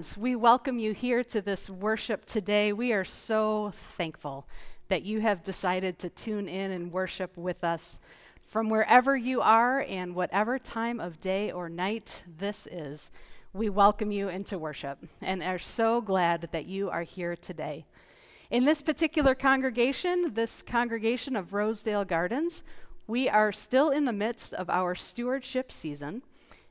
Friends. We welcome you here to this worship today. We are so thankful that you have decided to tune in and worship with us from wherever you are and whatever time of day or night this is. We welcome you into worship and are so glad that you are here today. In this particular congregation, this congregation of Rosedale Gardens, we are still in the midst of our stewardship season.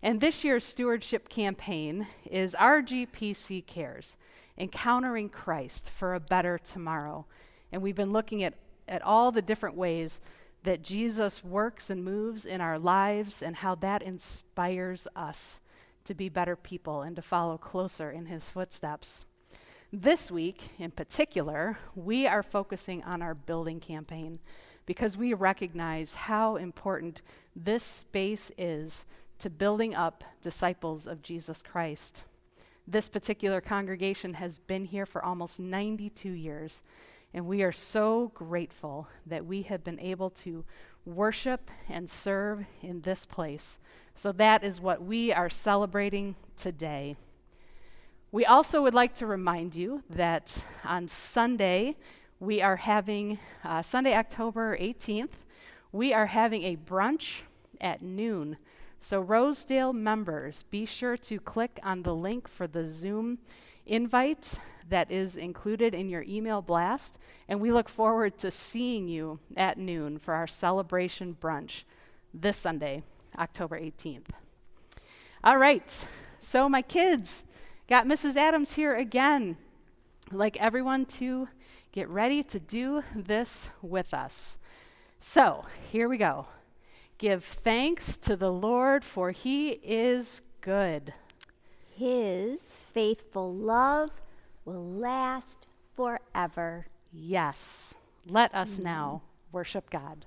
And this year's stewardship campaign is RGPC Cares, Encountering Christ for a Better Tomorrow. And we've been looking at, at all the different ways that Jesus works and moves in our lives and how that inspires us to be better people and to follow closer in his footsteps. This week, in particular, we are focusing on our building campaign because we recognize how important this space is to building up disciples of Jesus Christ. This particular congregation has been here for almost 92 years, and we are so grateful that we have been able to worship and serve in this place. So that is what we are celebrating today. We also would like to remind you that on Sunday, we are having, uh, Sunday, October 18th, we are having a brunch at noon so, Rosedale members, be sure to click on the link for the Zoom invite that is included in your email blast, and we look forward to seeing you at noon for our celebration brunch this Sunday, October 18th. All right, so my kids got Mrs. Adams here again. I'd like everyone to get ready to do this with us. So, here we go. Give thanks to the Lord, for he is good. His faithful love will last forever. Yes. Let us mm. now worship God.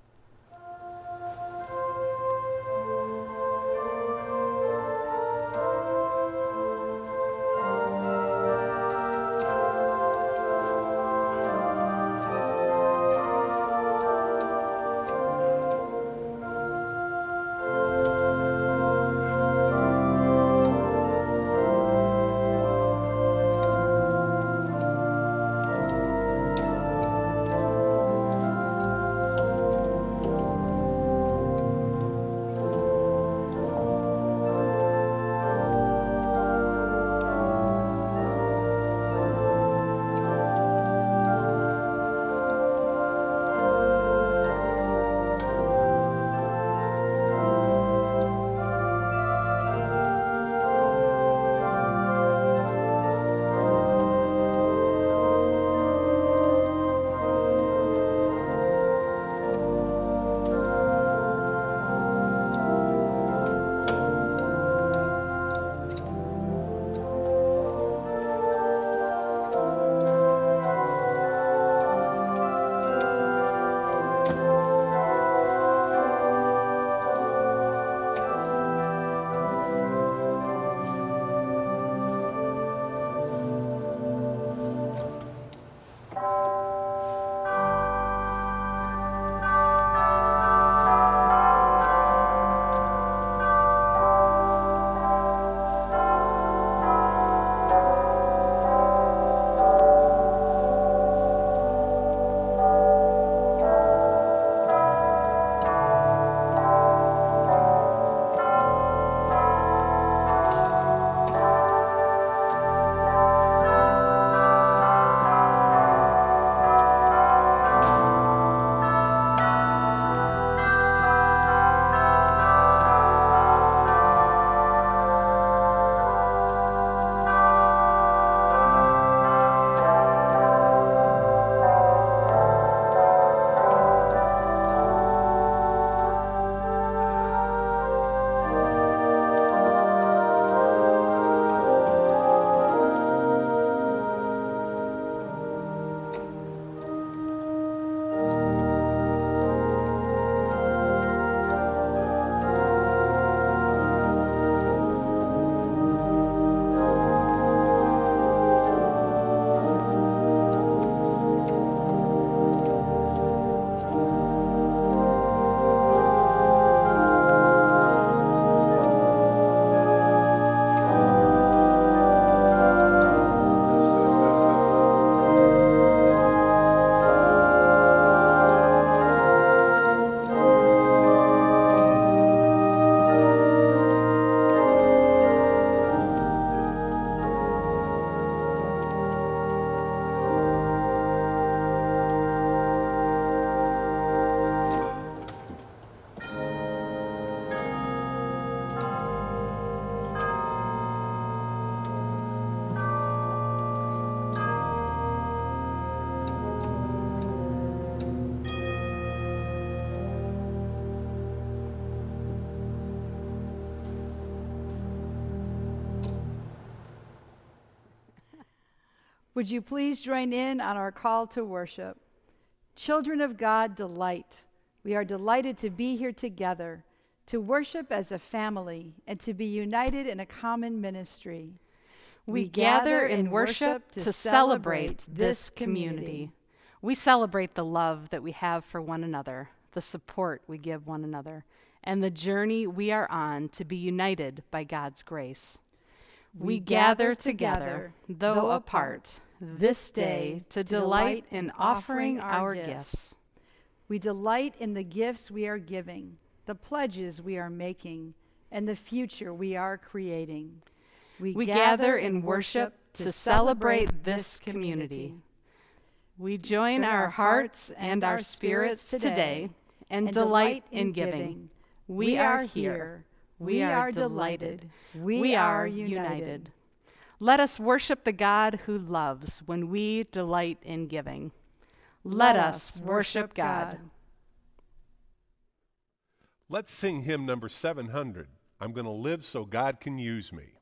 Would you please join in on our call to worship? Children of God, delight. We are delighted to be here together, to worship as a family, and to be united in a common ministry. We, gather in worship to celebrate this community. We celebrate the love that we have for one another, the support we give one another, and the journey we are on to be united by God's grace. We gather together, though apart, this day to delight in offering our gifts. We delight in the gifts we are giving, the pledges we are making, and the future we are creating. We gather in worship to celebrate this community. We join our hearts and our spirits today and delight in giving. We are here. We are delighted. We are united. Let us worship the God who loves when we delight in giving. Let us worship God. Let's sing hymn number 700. I'm going to live so God can use me.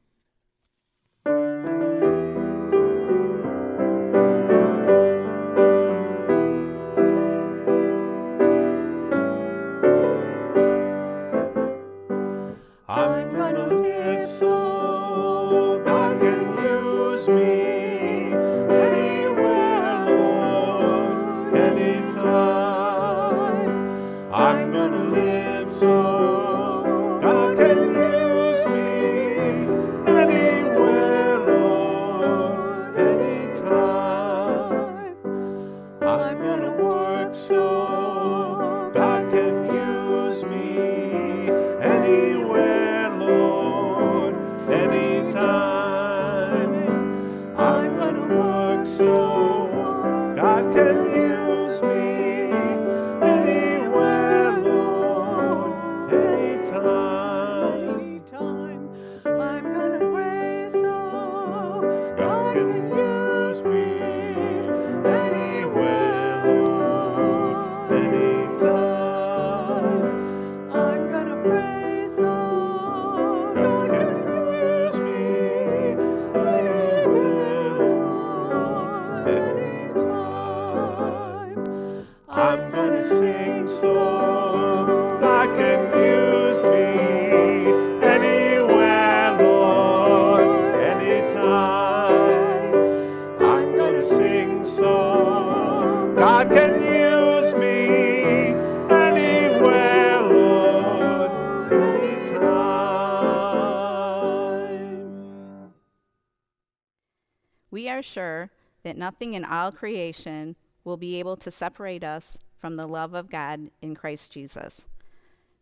Nothing in all creation will be able to separate us from the love of God in Christ Jesus.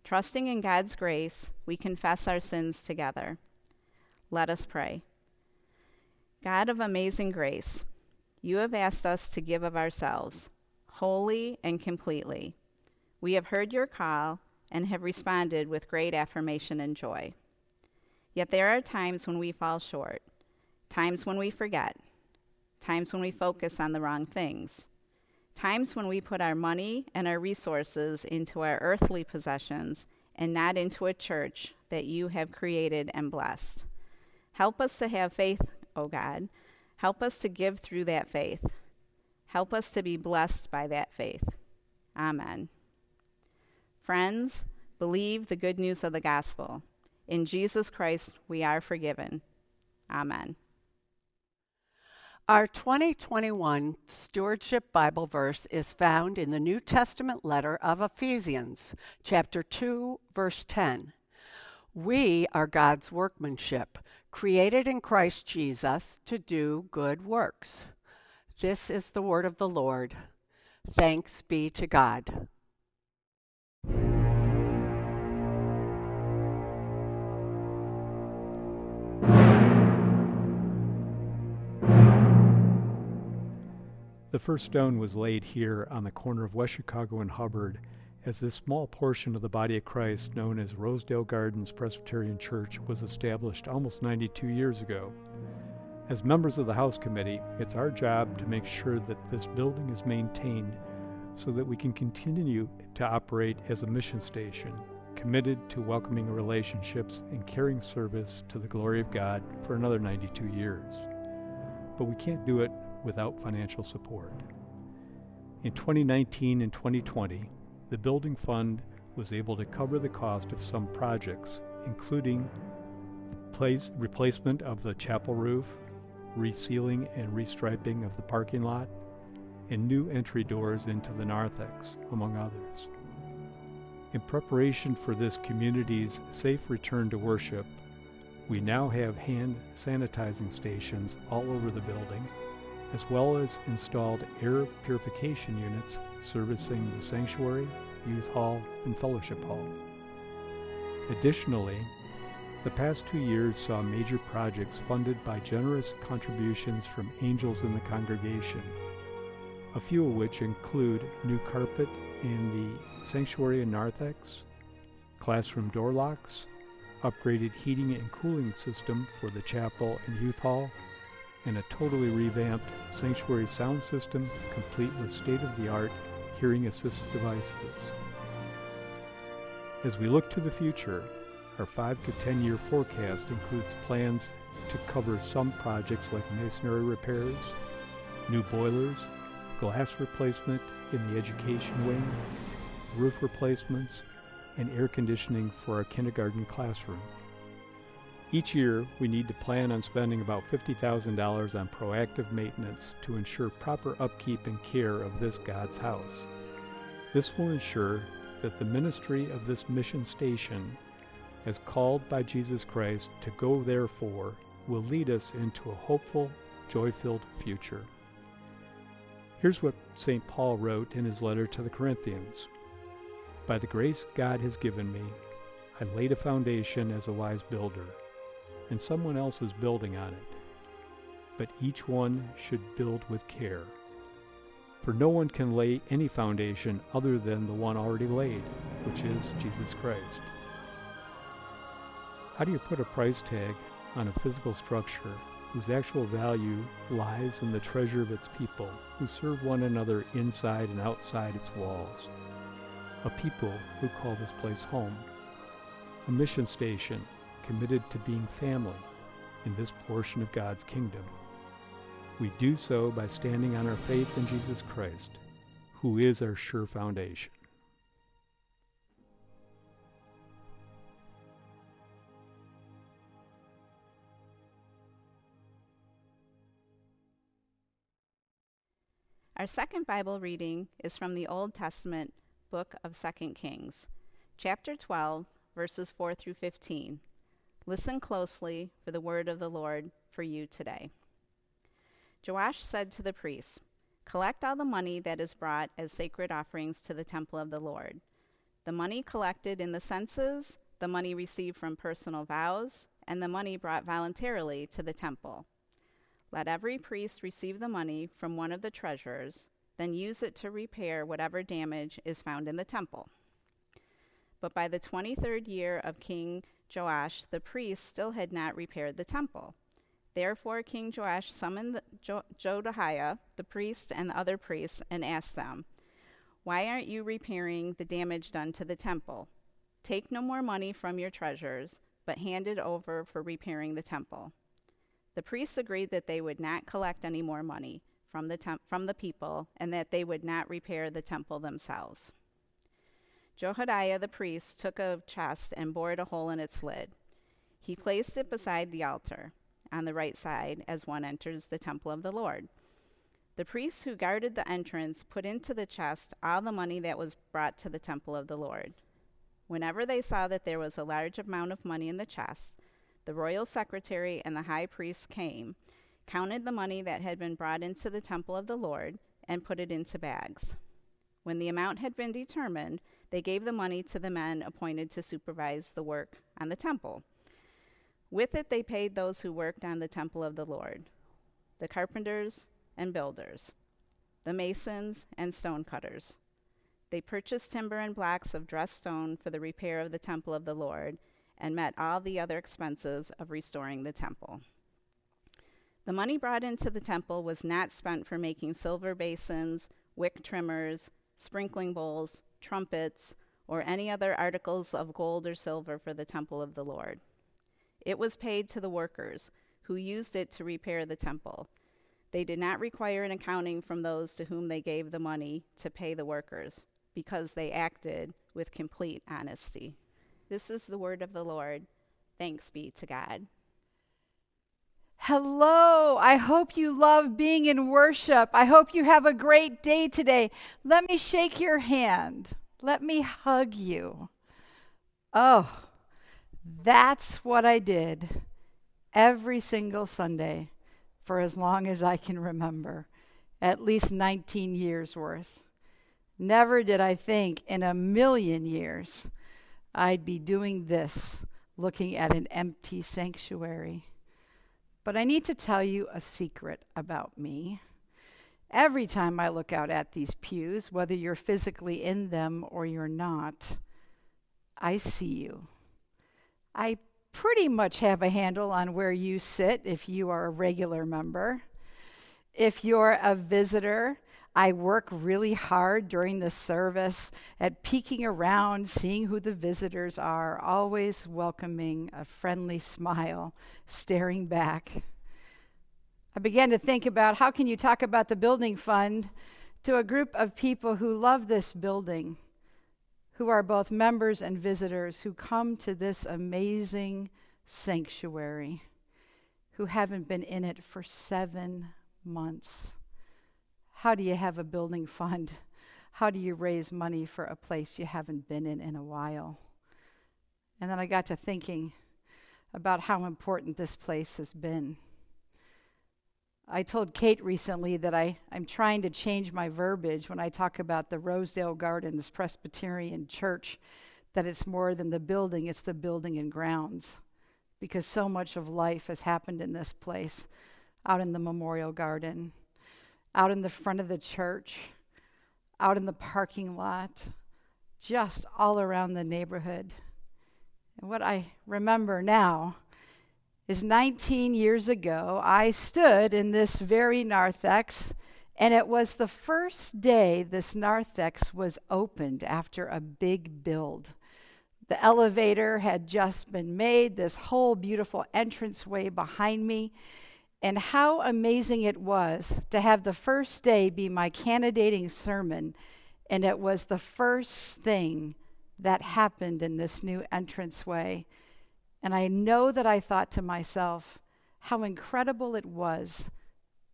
Trusting in God's grace, we confess our sins together. Let us pray. God of amazing grace, you have asked us to give of ourselves, wholly and completely. We have heard your call and have responded with great affirmation and joy. Yet there are times when we fall short, times when we forget, times when we focus on the wrong things, times when we put our money and our resources into our earthly possessions and not into a church that you have created and blessed. Help us to have faith, O God. Help us to give through that faith. Help us to be blessed by that faith. Amen. Friends, believe the good news of the gospel. In Jesus Christ, we are forgiven. Amen. Our 2021 Stewardship Bible verse is found in the New Testament letter of Ephesians, chapter 2, verse 10. We are God's workmanship, created in Christ Jesus to do good works. This is the word of the Lord. Thanks be to God. The first stone was laid here on the corner of West Chicago and Hubbard as this small portion of the body of Christ, known as Rosedale Gardens Presbyterian Church, was established almost 92 years ago. As members of the House Committee, it's our job to make sure that this building is maintained so that we can continue to operate as a mission station, committed to welcoming relationships and caring service to the glory of God for another 92 years. But we can't do it without financial support. In 2019 and 2020, the building fund was able to cover the cost of some projects, including place, replacement of the chapel roof, resealing and restriping of the parking lot, and new entry doors into the narthex, among others. In preparation for this community's safe return to worship, we now have hand sanitizing stations all over the building, as well as installed air purification units servicing the sanctuary, youth hall, and fellowship hall. Additionally, the past two years saw major projects funded by generous contributions from angels in the congregation, a few of which include new carpet in the sanctuary and narthex, classroom door locks, upgraded heating and cooling system for the chapel and youth hall, and a totally revamped sanctuary sound system complete with state of the art hearing assist devices. As we look to the future, our 5 to 10 year forecast includes plans to cover some projects like masonry repairs, new boilers, glass replacement in the education wing, roof replacements, and air conditioning for our kindergarten classroom. Each year, we need to plan on spending about $50,000 on proactive maintenance to ensure proper upkeep and care of this God's house. This will ensure that the ministry of this mission station, as called by Jesus Christ to go therefore, will lead us into a hopeful, joy filled future. Here's what St. Paul wrote in his letter to the Corinthians By the grace God has given me, I laid a foundation as a wise builder, and someone else is building on it. But each one should build with care. For no one can lay any foundation other than the one already laid, which is Jesus Christ. How do you put a price tag on a physical structure whose actual value lies in the treasure of its people, who serve one another inside and outside its walls? A people who call this place home. A mission station committed to being family in this portion of God's kingdom. We do so by standing on our faith in Jesus Christ, who is our sure foundation. Our second Bible reading is from the Old Testament book of 2 Kings, chapter 12, verses 4 through 15. Listen closely for the word of the Lord for you today. Joash said to the priests, Collect all the money that is brought as sacred offerings to the temple of the Lord. The money collected in the census, the money received from personal vows, and the money brought voluntarily to the temple. Let every priest receive the money from one of the treasurers, then use it to repair whatever damage is found in the temple. But by the 23rd year of King Joash, the priest still had not repaired the temple. Therefore, King Joash summoned jo- Jehoiada, the priest, and the other priests, and asked them, Why aren't you repairing the damage done to the temple? Take no more money from your treasures, but hand it over for repairing the temple. The priests agreed that they would not collect any more money from the, temp- from the people and that they would not repair the temple themselves. Jehoiada the priest took a chest and bored a hole in its lid. He placed it beside the altar, on the right side, as one enters the temple of the Lord. The priests who guarded the entrance put into the chest all the money that was brought to the temple of the Lord. Whenever they saw that there was a large amount of money in the chest, the royal secretary and the high priest came, counted the money that had been brought into the temple of the Lord, and put it into bags. When the amount had been determined, they gave the money to the men appointed to supervise the work on the temple. With it, they paid those who worked on the temple of the Lord the carpenters and builders, the masons and stonecutters. They purchased timber and blocks of dressed stone for the repair of the temple of the Lord and met all the other expenses of restoring the temple. The money brought into the temple was not spent for making silver basins, wick trimmers, sprinkling bowls, trumpets, or any other articles of gold or silver for the temple of the Lord. It was paid to the workers, who used it to repair the temple. They did not require an accounting from those to whom they gave the money to pay the workers because they acted with complete honesty. This is the word of the Lord. Thanks be to God. Hello. I hope you love being in worship. I hope you have a great day today. Let me shake your hand. Let me hug you. Oh, that's what I did every single Sunday for as long as I can remember, at least 19 years worth. Never did I think in a million years I'd be doing this, looking at an empty sanctuary. But I need to tell you a secret about me. Every time I look out at these pews, whether you're physically in them or you're not, I see you. I pretty much have a handle on where you sit if you are a regular member. If you're a visitor, I work really hard during the service at peeking around, seeing who the visitors are, always welcoming a friendly smile, staring back. I began to think about how can you talk about the building fund to a group of people who love this building, who are both members and visitors, who come to this amazing sanctuary, who haven't been in it for seven months. How do you have a building fund? How do you raise money for a place you haven't been in in a while? And then I got to thinking about how important this place has been. I told Kate recently that I, I'm trying to change my verbiage when I talk about the Rosedale Gardens Presbyterian Church, that it's more than the building, it's the building and grounds. Because so much of life has happened in this place, out in the memorial garden, out in the front of the church, out in the parking lot, just all around the neighborhood. And what I remember now is 19 years ago, I stood in this very narthex, and it was the first day this narthex was opened after a big build. The elevator had just been made, this whole beautiful entranceway behind me. And how amazing it was to have the first day be my candidating sermon. And it was the first thing that happened in this new entranceway. And I know that I thought to myself how incredible it was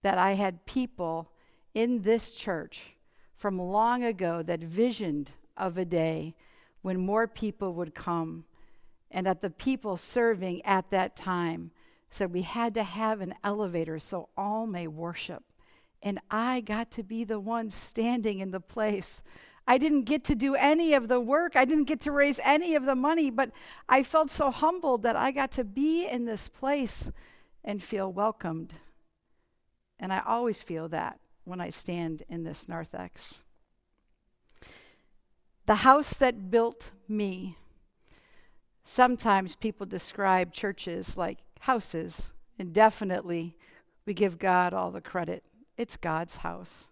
that I had people in this church from long ago that visioned of a day when more people would come, and that the people serving at that time said we had to have an elevator so all may worship. And I got to be the one standing in the place I didn't get to do any of the work. I didn't get to raise any of the money, but I felt so humbled that I got to be in this place and feel welcomed. And I always feel that when I stand in this narthex. The house that built me. Sometimes people describe churches like houses, and definitely we give God all the credit. It's God's house.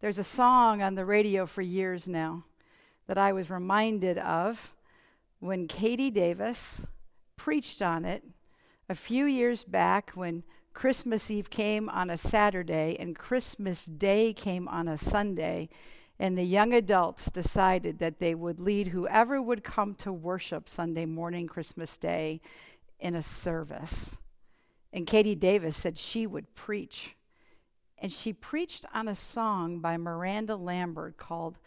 There's a song on the radio for years now that I was reminded of when Katie Davis preached on it a few years back when Christmas Eve came on a Saturday and Christmas Day came on a Sunday, and the young adults decided that they would lead whoever would come to worship Sunday morning, Christmas Day, in a service. And Katie Davis said she would preach and she preached on a song by Miranda Lambert called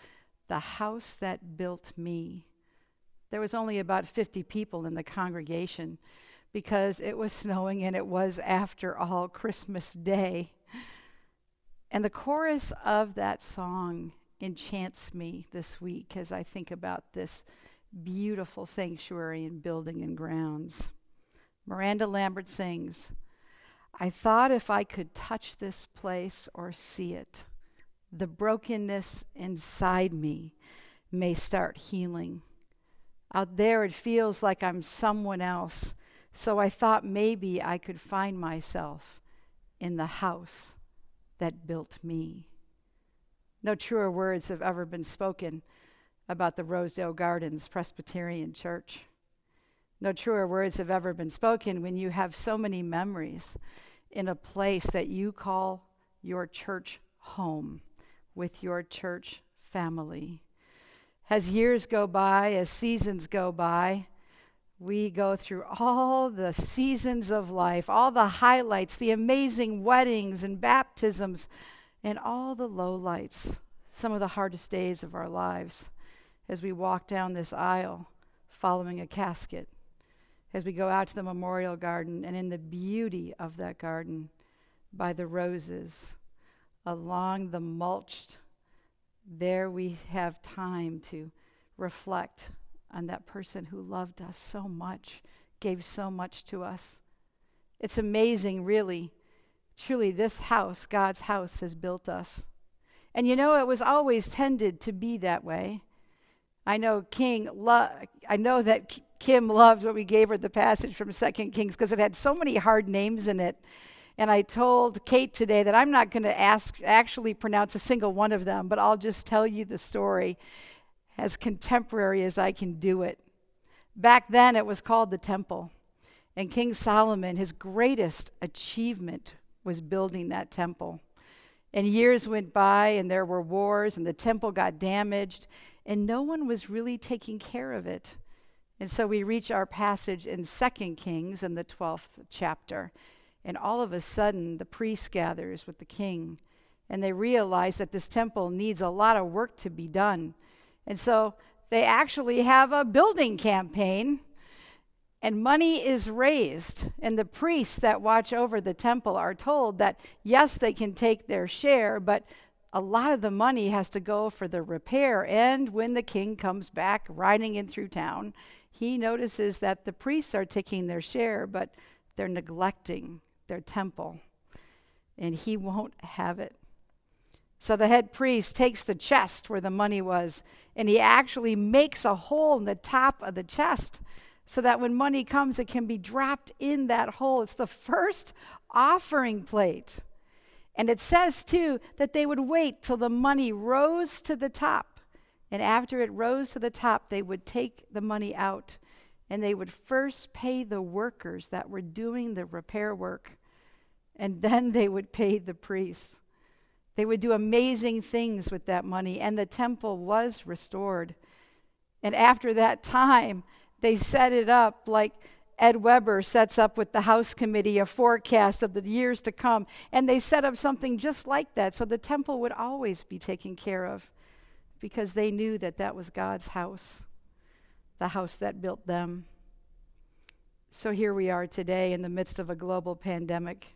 The House That Built Me. There was only about 50 people in the congregation because it was snowing and it was, after all, Christmas Day. And the chorus of that song enchants me this week as I think about this beautiful sanctuary and building and grounds. Miranda Lambert sings, I thought if I could touch this place or see it, the brokenness inside me may start healing. Out there, it feels like I'm someone else, so I thought maybe I could find myself in the house that built me. No truer words have ever been spoken about the Rosedale Gardens Presbyterian Church. No truer words have ever been spoken when you have so many memories in a place that you call your church home with your church family. As years go by, as seasons go by, we go through all the seasons of life, all the highlights, the amazing weddings and baptisms, and all the lowlights, some of the hardest days of our lives as we walk down this aisle following a casket, as we go out to the memorial garden and in the beauty of that garden by the roses, along the mulched, there we have time to reflect on that person who loved us so much, gave so much to us. It's amazing, really. Truly, this house, God's house, has built us. And you know, it was always tended to be that way. I know King lo- I know that Kim loved what we gave her the passage from Second Kings because it had so many hard names in it. And I told Kate today that I'm not going to ask actually pronounce a single one of them, but I'll just tell you the story as contemporary as I can do it. Back then, it was called the temple. And King Solomon, his greatest achievement was building that temple. And years went by, and there were wars, and the temple got damaged, and no one was really taking care of it. And so we reach our passage in 2 Kings in the 12th chapter. And all of a sudden, the priest gathers with the king, and they realize that this temple needs a lot of work to be done. And so they actually have a building campaign, and money is raised. And the priests that watch over the temple are told that, yes, they can take their share, but a lot of the money has to go for the repair. And when the king comes back riding in through town, he notices that the priests are taking their share, but they're neglecting their temple. And he won't have it. So the head priest takes the chest where the money was, and he actually makes a hole in the top of the chest so that when money comes, it can be dropped in that hole. It's the first offering plate. And it says, too, that they would wait till the money rose to the top. And after it rose to the top, they would take the money out and they would first pay the workers that were doing the repair work. And then they would pay the priests. They would do amazing things with that money, and the temple was restored. And after that time, they set it up like Ed Weber sets up with the House Committee a forecast of the years to come. And they set up something just like that so the temple would always be taken care of because they knew that that was God's house, the house that built them. So here we are today in the midst of a global pandemic.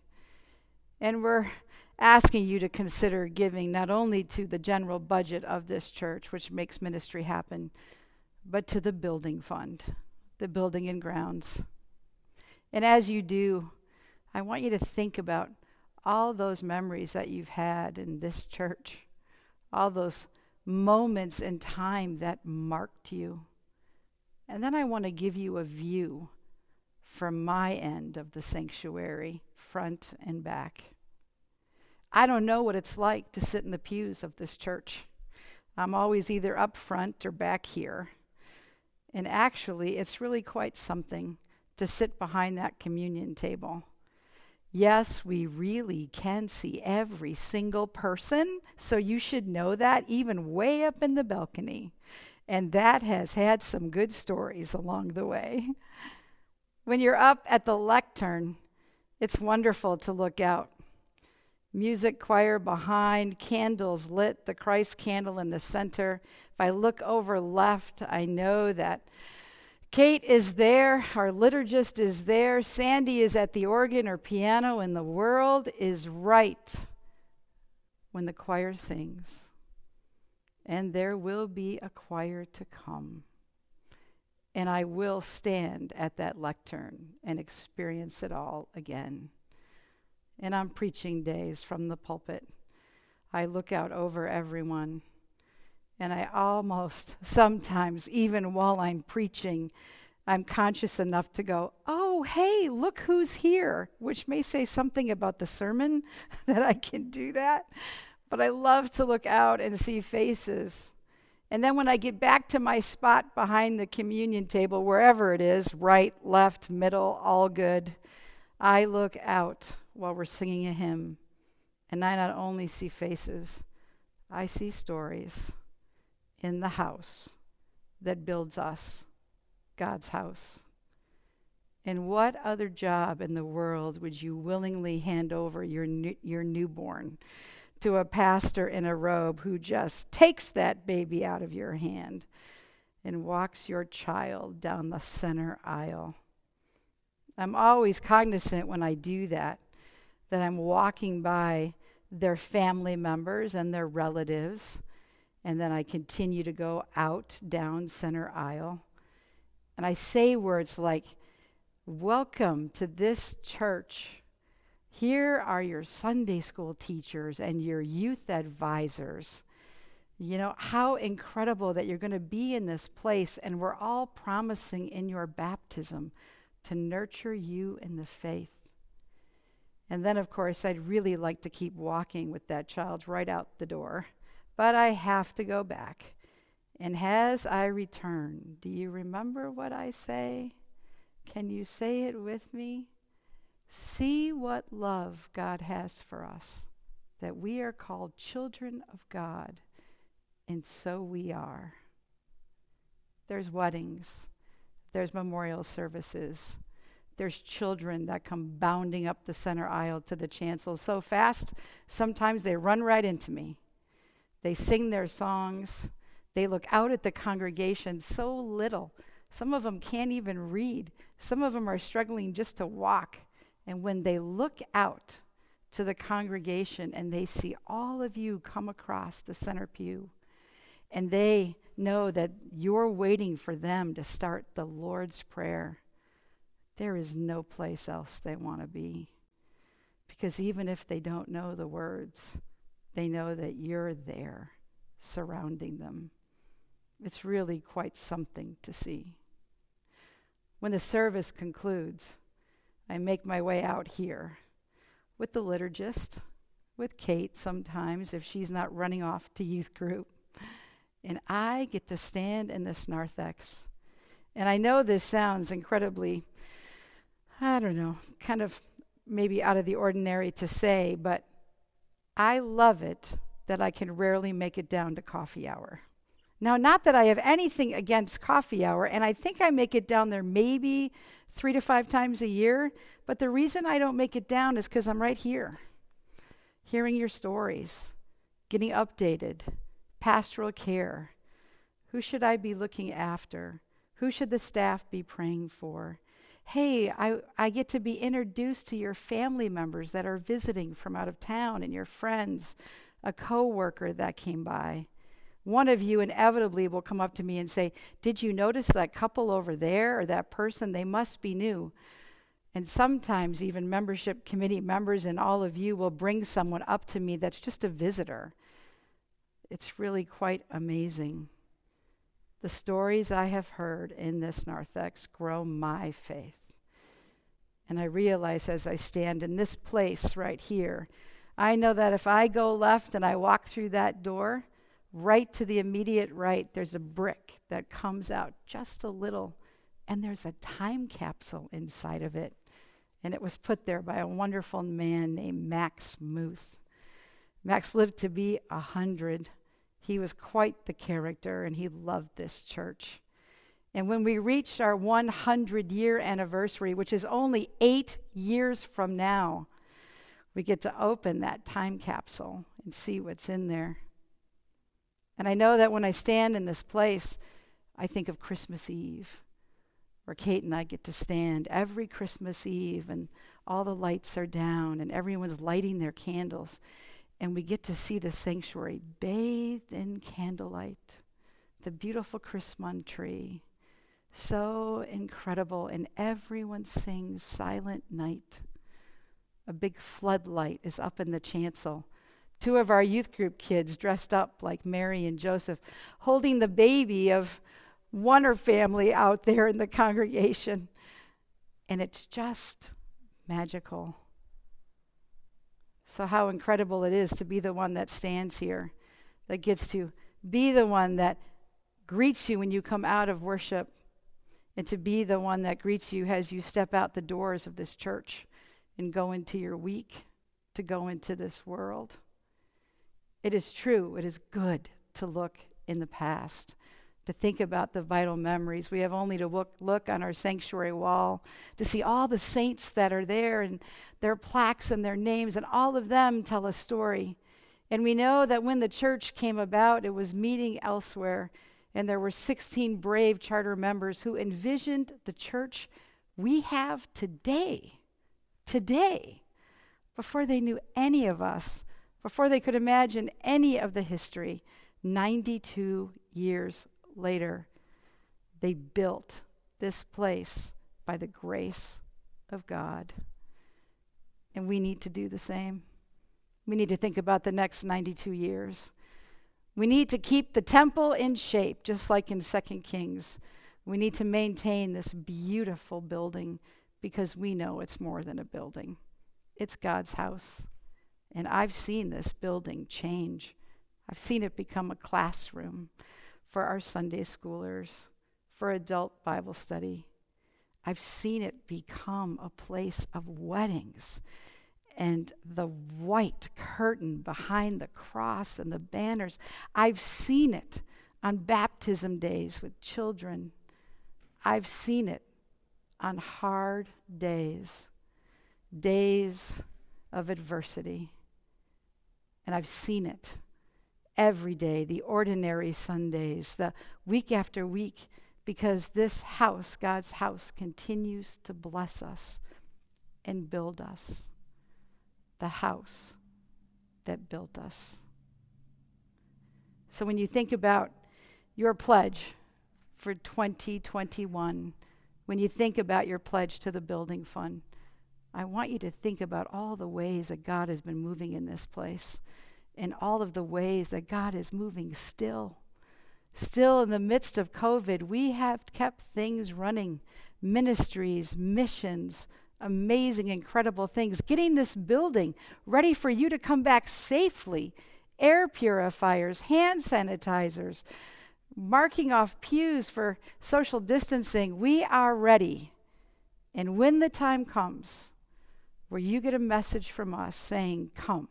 And we're asking you to consider giving not only to the general budget of this church, which makes ministry happen, but to the building fund, the building and grounds. And as you do, I want you to think about all those memories that you've had in this church, all those moments in time that marked you. And then I want to give you a view from my end of the sanctuary, front and back. I don't know what it's like to sit in the pews of this church. I'm always either up front or back here. And actually, it's really quite something to sit behind that communion table. Yes, we really can see every single person, so you should know that, even way up in the balcony. And that has had some good stories along the way. When you're up at the lectern, it's wonderful to look out music choir behind, candles lit, the Christ candle in the center. If I look over left, I know that Kate is there, our liturgist is there, Sandy is at the organ or piano, and the world is right when the choir sings. And there will be a choir to come. And I will stand at that lectern and experience it all again and on preaching days from the pulpit, I look out over everyone. And I almost, sometimes, even while I'm preaching, I'm conscious enough to go, oh, hey, look who's here, which may say something about the sermon that I can do that. But I love to look out and see faces. And then when I get back to my spot behind the communion table, wherever it is right, left, middle, all good I look out while we're singing a hymn, and I not only see faces, I see stories in the house that builds us, God's house. And what other job in the world would you willingly hand over your, new, your newborn to a pastor in a robe who just takes that baby out of your hand and walks your child down the center aisle? I'm always cognizant when I do that, that I'm walking by their family members and their relatives, and then I continue to go out down center aisle. And I say words like, Welcome to this church. Here are your Sunday school teachers and your youth advisors. You know, how incredible that you're going to be in this place, and we're all promising in your baptism to nurture you in the faith. And then, of course, I'd really like to keep walking with that child right out the door, but I have to go back. And as I return, do you remember what I say? Can you say it with me? See what love God has for us, that we are called children of God, and so we are. There's weddings, there's memorial services, there's children that come bounding up the center aisle to the chancel so fast, sometimes they run right into me. They sing their songs, they look out at the congregation so little. Some of them can't even read. Some of them are struggling just to walk. And when they look out to the congregation and they see all of you come across the center pew, and they know that you're waiting for them to start the Lord's Prayer, there is no place else they want to be. Because even if they don't know the words, they know that you're there surrounding them. It's really quite something to see. When the service concludes, I make my way out here with the liturgist, with Kate sometimes if she's not running off to youth group. And I get to stand in this narthex. And I know this sounds incredibly, I don't know, kind of maybe out of the ordinary to say, but I love it that I can rarely make it down to coffee hour. Now, not that I have anything against coffee hour, and I think I make it down there maybe three to five times a year, but the reason I don't make it down is because I'm right here, hearing your stories, getting updated, pastoral care. Who should I be looking after? Who should the staff be praying for? Hey, I, I get to be introduced to your family members that are visiting from out of town and your friends, a coworker that came by one of you inevitably will come up to me and say, Did you notice that couple over there or that person? They must be new. And sometimes, even membership committee members and all of you will bring someone up to me that's just a visitor. It's really quite amazing. The stories I have heard in this narthex grow my faith. And I realize as I stand in this place right here, I know that if I go left and I walk through that door, right to the immediate right, there's a brick that comes out just a little, and there's a time capsule inside of it. And it was put there by a wonderful man named Max Muth. Max lived to be a hundred. He was quite the character, and he loved this church. And when we reach our 100 year anniversary, which is only eight years from now, we get to open that time capsule and see what's in there. And I know that when I stand in this place, I think of Christmas Eve, where Kate and I get to stand every Christmas Eve, and all the lights are down, and everyone's lighting their candles. And we get to see the sanctuary bathed in candlelight, the beautiful Christmas tree. So incredible. And everyone sings Silent Night. A big floodlight is up in the chancel two of our youth group kids dressed up like Mary and Joseph, holding the baby of one family out there in the congregation. And it's just magical. So, how incredible it is to be the one that stands here, that gets to be the one that greets you when you come out of worship, and to be the one that greets you as you step out the doors of this church and go into your week, to go into this world. It is true, it is good to look in the past, to think about the vital memories. We have only to look, look on our sanctuary wall to see all the saints that are there and their plaques and their names, and all of them tell a story. And we know that when the church came about, it was meeting elsewhere, and there were 16 brave charter members who envisioned the church we have today. Today. Before they knew any of us, before they could imagine any of the history, 92 years later, they built this place by the grace of God. And we need to do the same. We need to think about the next 92 years. We need to keep the temple in shape, just like in 2 Kings. We need to maintain this beautiful building because we know it's more than a building, it's God's house. And I've seen this building change. I've seen it become a classroom for our Sunday schoolers, for adult Bible study. I've seen it become a place of weddings and the white curtain behind the cross and the banners. I've seen it on baptism days with children. I've seen it on hard days, days of adversity. And I've seen it every day, the ordinary Sundays, the week after week, because this house, God's house, continues to bless us and build us. The house that built us. So when you think about your pledge for 2021, when you think about your pledge to the building fund, I want you to think about all the ways that God has been moving in this place and all of the ways that God is moving still. Still, in the midst of COVID, we have kept things running ministries, missions, amazing, incredible things. Getting this building ready for you to come back safely, air purifiers, hand sanitizers, marking off pews for social distancing. We are ready. And when the time comes where you get a message from us saying, Come,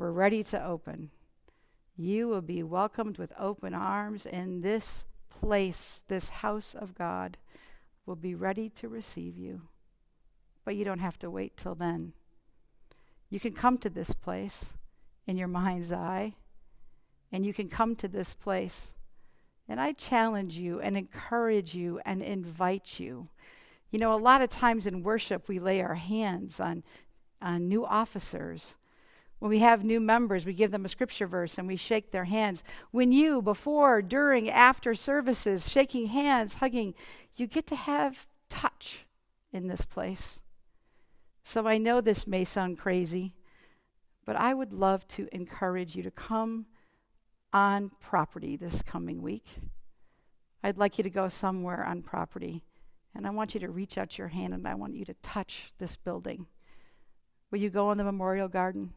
we're ready to open, you will be welcomed with open arms, in this place, this house of God, will be ready to receive you. But you don't have to wait till then. You can come to this place in your mind's eye, and you can come to this place and I challenge you and encourage you and invite you. You know, a lot of times in worship, we lay our hands on, on new officers. When we have new members, we give them a scripture verse and we shake their hands. When you, before, during, after services, shaking hands, hugging, you get to have touch in this place. So I know this may sound crazy, but I would love to encourage you to come on property this coming week. I'd like you to go somewhere on property, and I want you to reach out your hand and I want you to touch this building. Will you go in the memorial garden?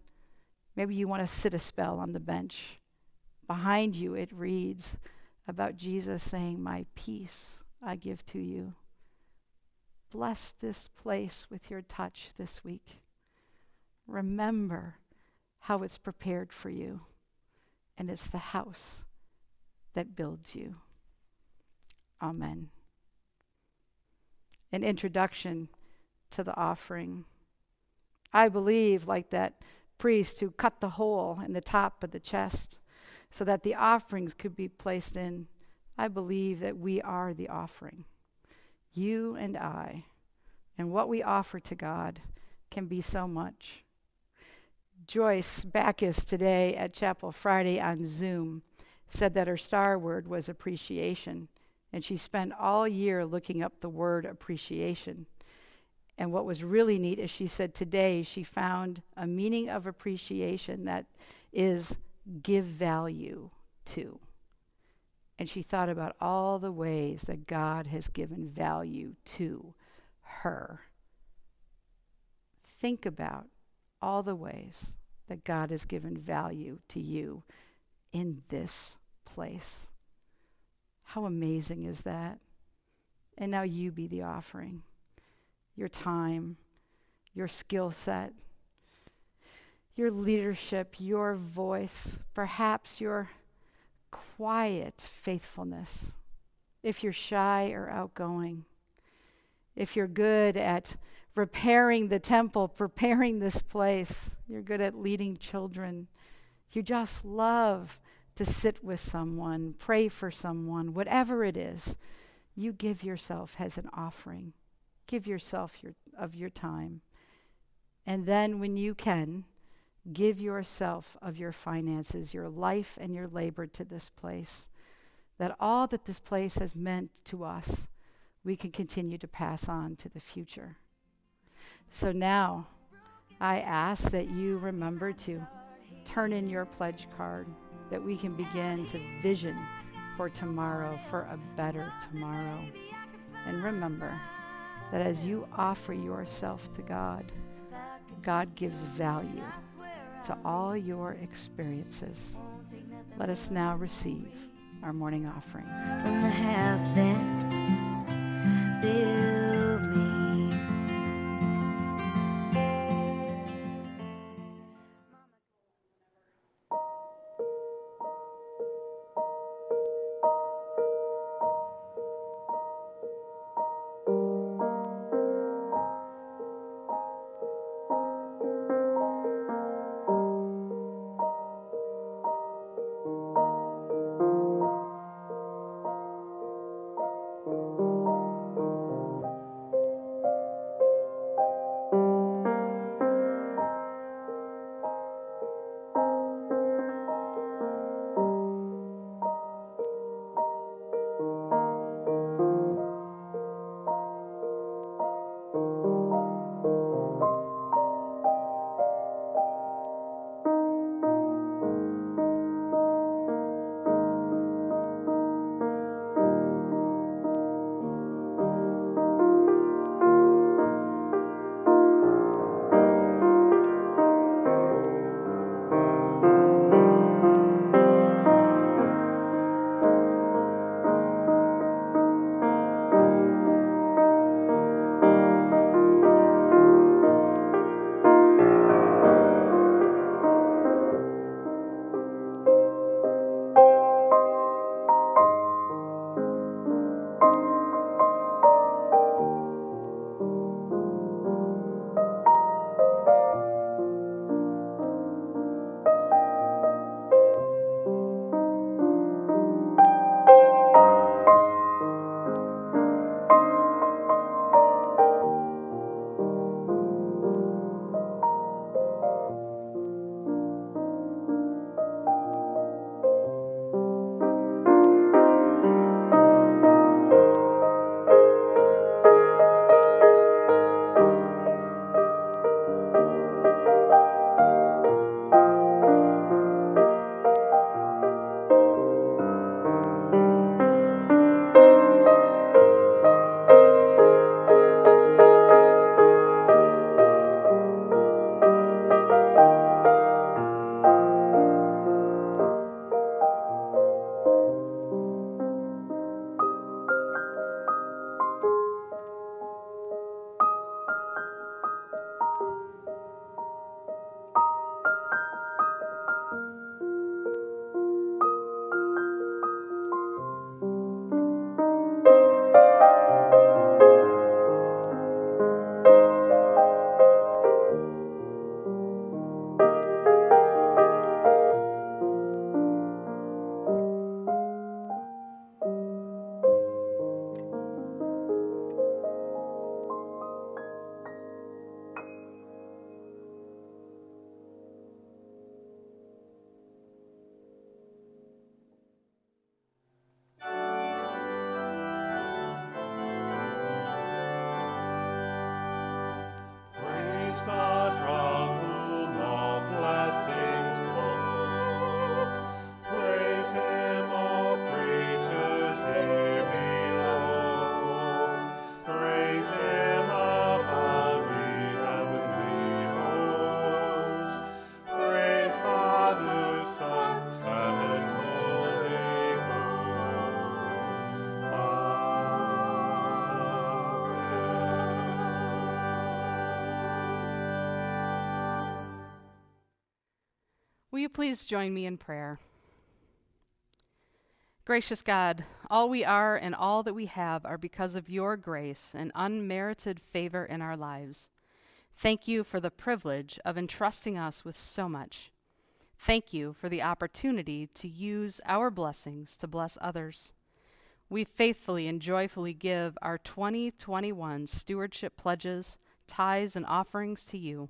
Maybe you want to sit a spell on the bench. Behind you, it reads about Jesus saying, My peace I give to you. Bless this place with your touch this week. Remember how it's prepared for you and it's the house that builds you. Amen. An introduction to the offering. I believe, like that priest who cut the hole in the top of the chest so that the offerings could be placed in, I believe that we are the offering. You and I. And what we offer to God can be so much. Joyce Backus today at Chapel Friday on Zoom said that her star word was appreciation, and she spent all year looking up the word appreciation. And what was really neat is she said today she found a meaning of appreciation that is give value to. And she thought about all the ways that God has given value to her. Think about all the ways that God has given value to you in this place. How amazing is that? And now you be the offering. Your time, your skill set, your leadership, your voice, perhaps your quiet faithfulness. If you're shy or outgoing, if you're good at repairing the temple, preparing this place, you're good at leading children, you just love to sit with someone, pray for someone, whatever it is, you give yourself as an offering. Give yourself your, of your time. And then, when you can, give yourself of your finances, your life, and your labor to this place. That all that this place has meant to us, we can continue to pass on to the future. So now, I ask that you remember to turn in your pledge card, that we can begin to vision for tomorrow, for a better tomorrow. And remember that as you offer yourself to God, God gives value to all your experiences. Let us now receive our morning offering. from the house that built Will you please join me in prayer? Gracious God, all we are and all that we have are because of your grace and unmerited favor in our lives. Thank you for the privilege of entrusting us with so much. Thank you for the opportunity to use our blessings to bless others. We faithfully and joyfully give our 2021 stewardship pledges, tithes, and offerings to you.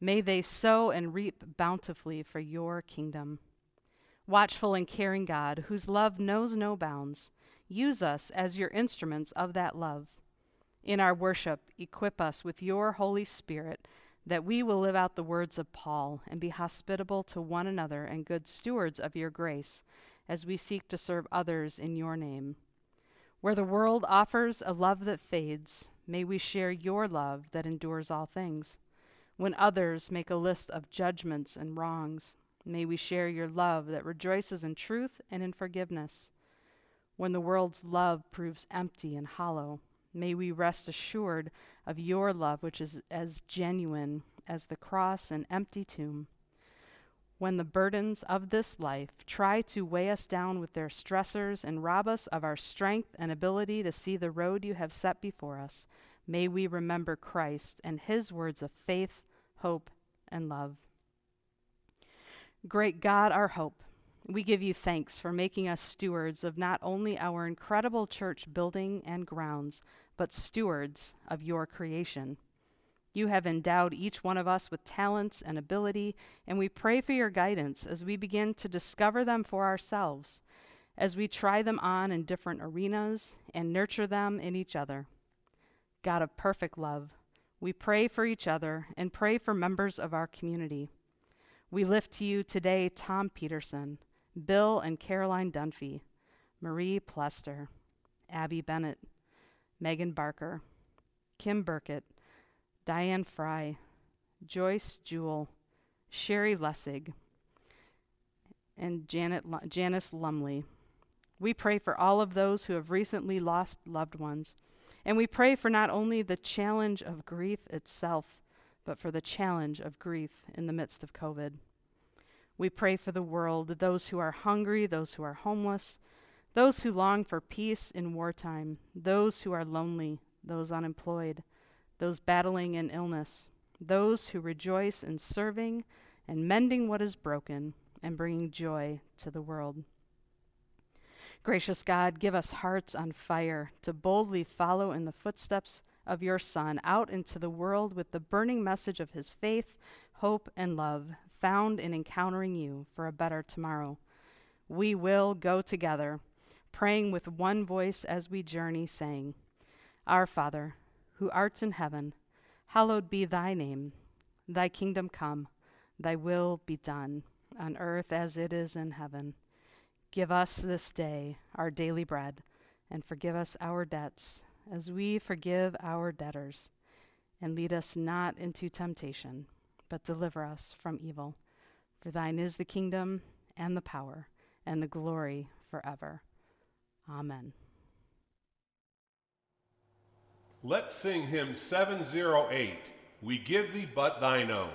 May they sow and reap bountifully for your kingdom. Watchful and caring God, whose love knows no bounds, use us as your instruments of that love. In our worship, equip us with your Holy Spirit that we will live out the words of Paul and be hospitable to one another and good stewards of your grace as we seek to serve others in your name. Where the world offers a love that fades, may we share your love that endures all things. When others make a list of judgments and wrongs, may we share your love that rejoices in truth and in forgiveness. When the world's love proves empty and hollow, may we rest assured of your love, which is as genuine as the cross and empty tomb. When the burdens of this life try to weigh us down with their stressors and rob us of our strength and ability to see the road you have set before us, may we remember Christ and his words of faith, hope, and love. Great God, our hope, we give you thanks for making us stewards of not only our incredible church building and grounds, but stewards of your creation. You have endowed each one of us with talents and ability, and we pray for your guidance as we begin to discover them for ourselves, as we try them on in different arenas and nurture them in each other. God of perfect love, we pray for each other and pray for members of our community. We lift to you today Tom Peterson, Bill and Caroline Dunphy, Marie Plester, Abby Bennett, Megan Barker, Kim Burkett, Diane Fry, Joyce Jewell, Sherry Lessig, and Janet Janice Lumley. We pray for all of those who have recently lost loved ones, and we pray for not only the challenge of grief itself, but for the challenge of grief in the midst of COVID. We pray for the world, those who are hungry, those who are homeless, those who long for peace in wartime, those who are lonely, those unemployed, those battling in illness, those who rejoice in serving and mending what is broken and bringing joy to the world. Gracious God, give us hearts on fire to boldly follow in the footsteps of your Son out into the world with the burning message of his faith, hope, and love found in encountering you for a better tomorrow. We will go together praying with one voice as we journey, saying, Our Father, who art in heaven, hallowed be thy name. Thy kingdom come, thy will be done, on earth as it is in heaven. Give us this day our daily bread, and forgive us our debts, as we forgive our debtors. And lead us not into temptation, but deliver us from evil. For thine is the kingdom, and the power, and the glory forever. Amen. Let's sing hymn 708 We Give Thee But Thine Own.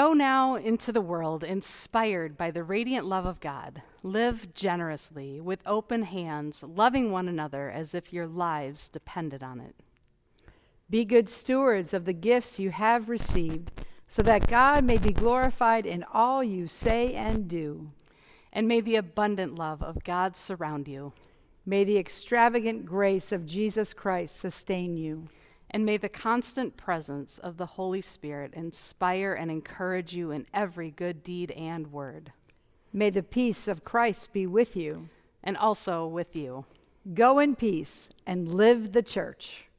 Go now into the world inspired by the radiant love of God. Live generously, with open hands, loving one another as if your lives depended on it. Be good stewards of the gifts you have received, so that God may be glorified in all you say and do. And may the abundant love of God surround you. May the extravagant grace of Jesus Christ sustain you. And may the constant presence of the Holy Spirit inspire and encourage you in every good deed and word, May the peace of Christ be with you. and also with you. Go in peace and live the church.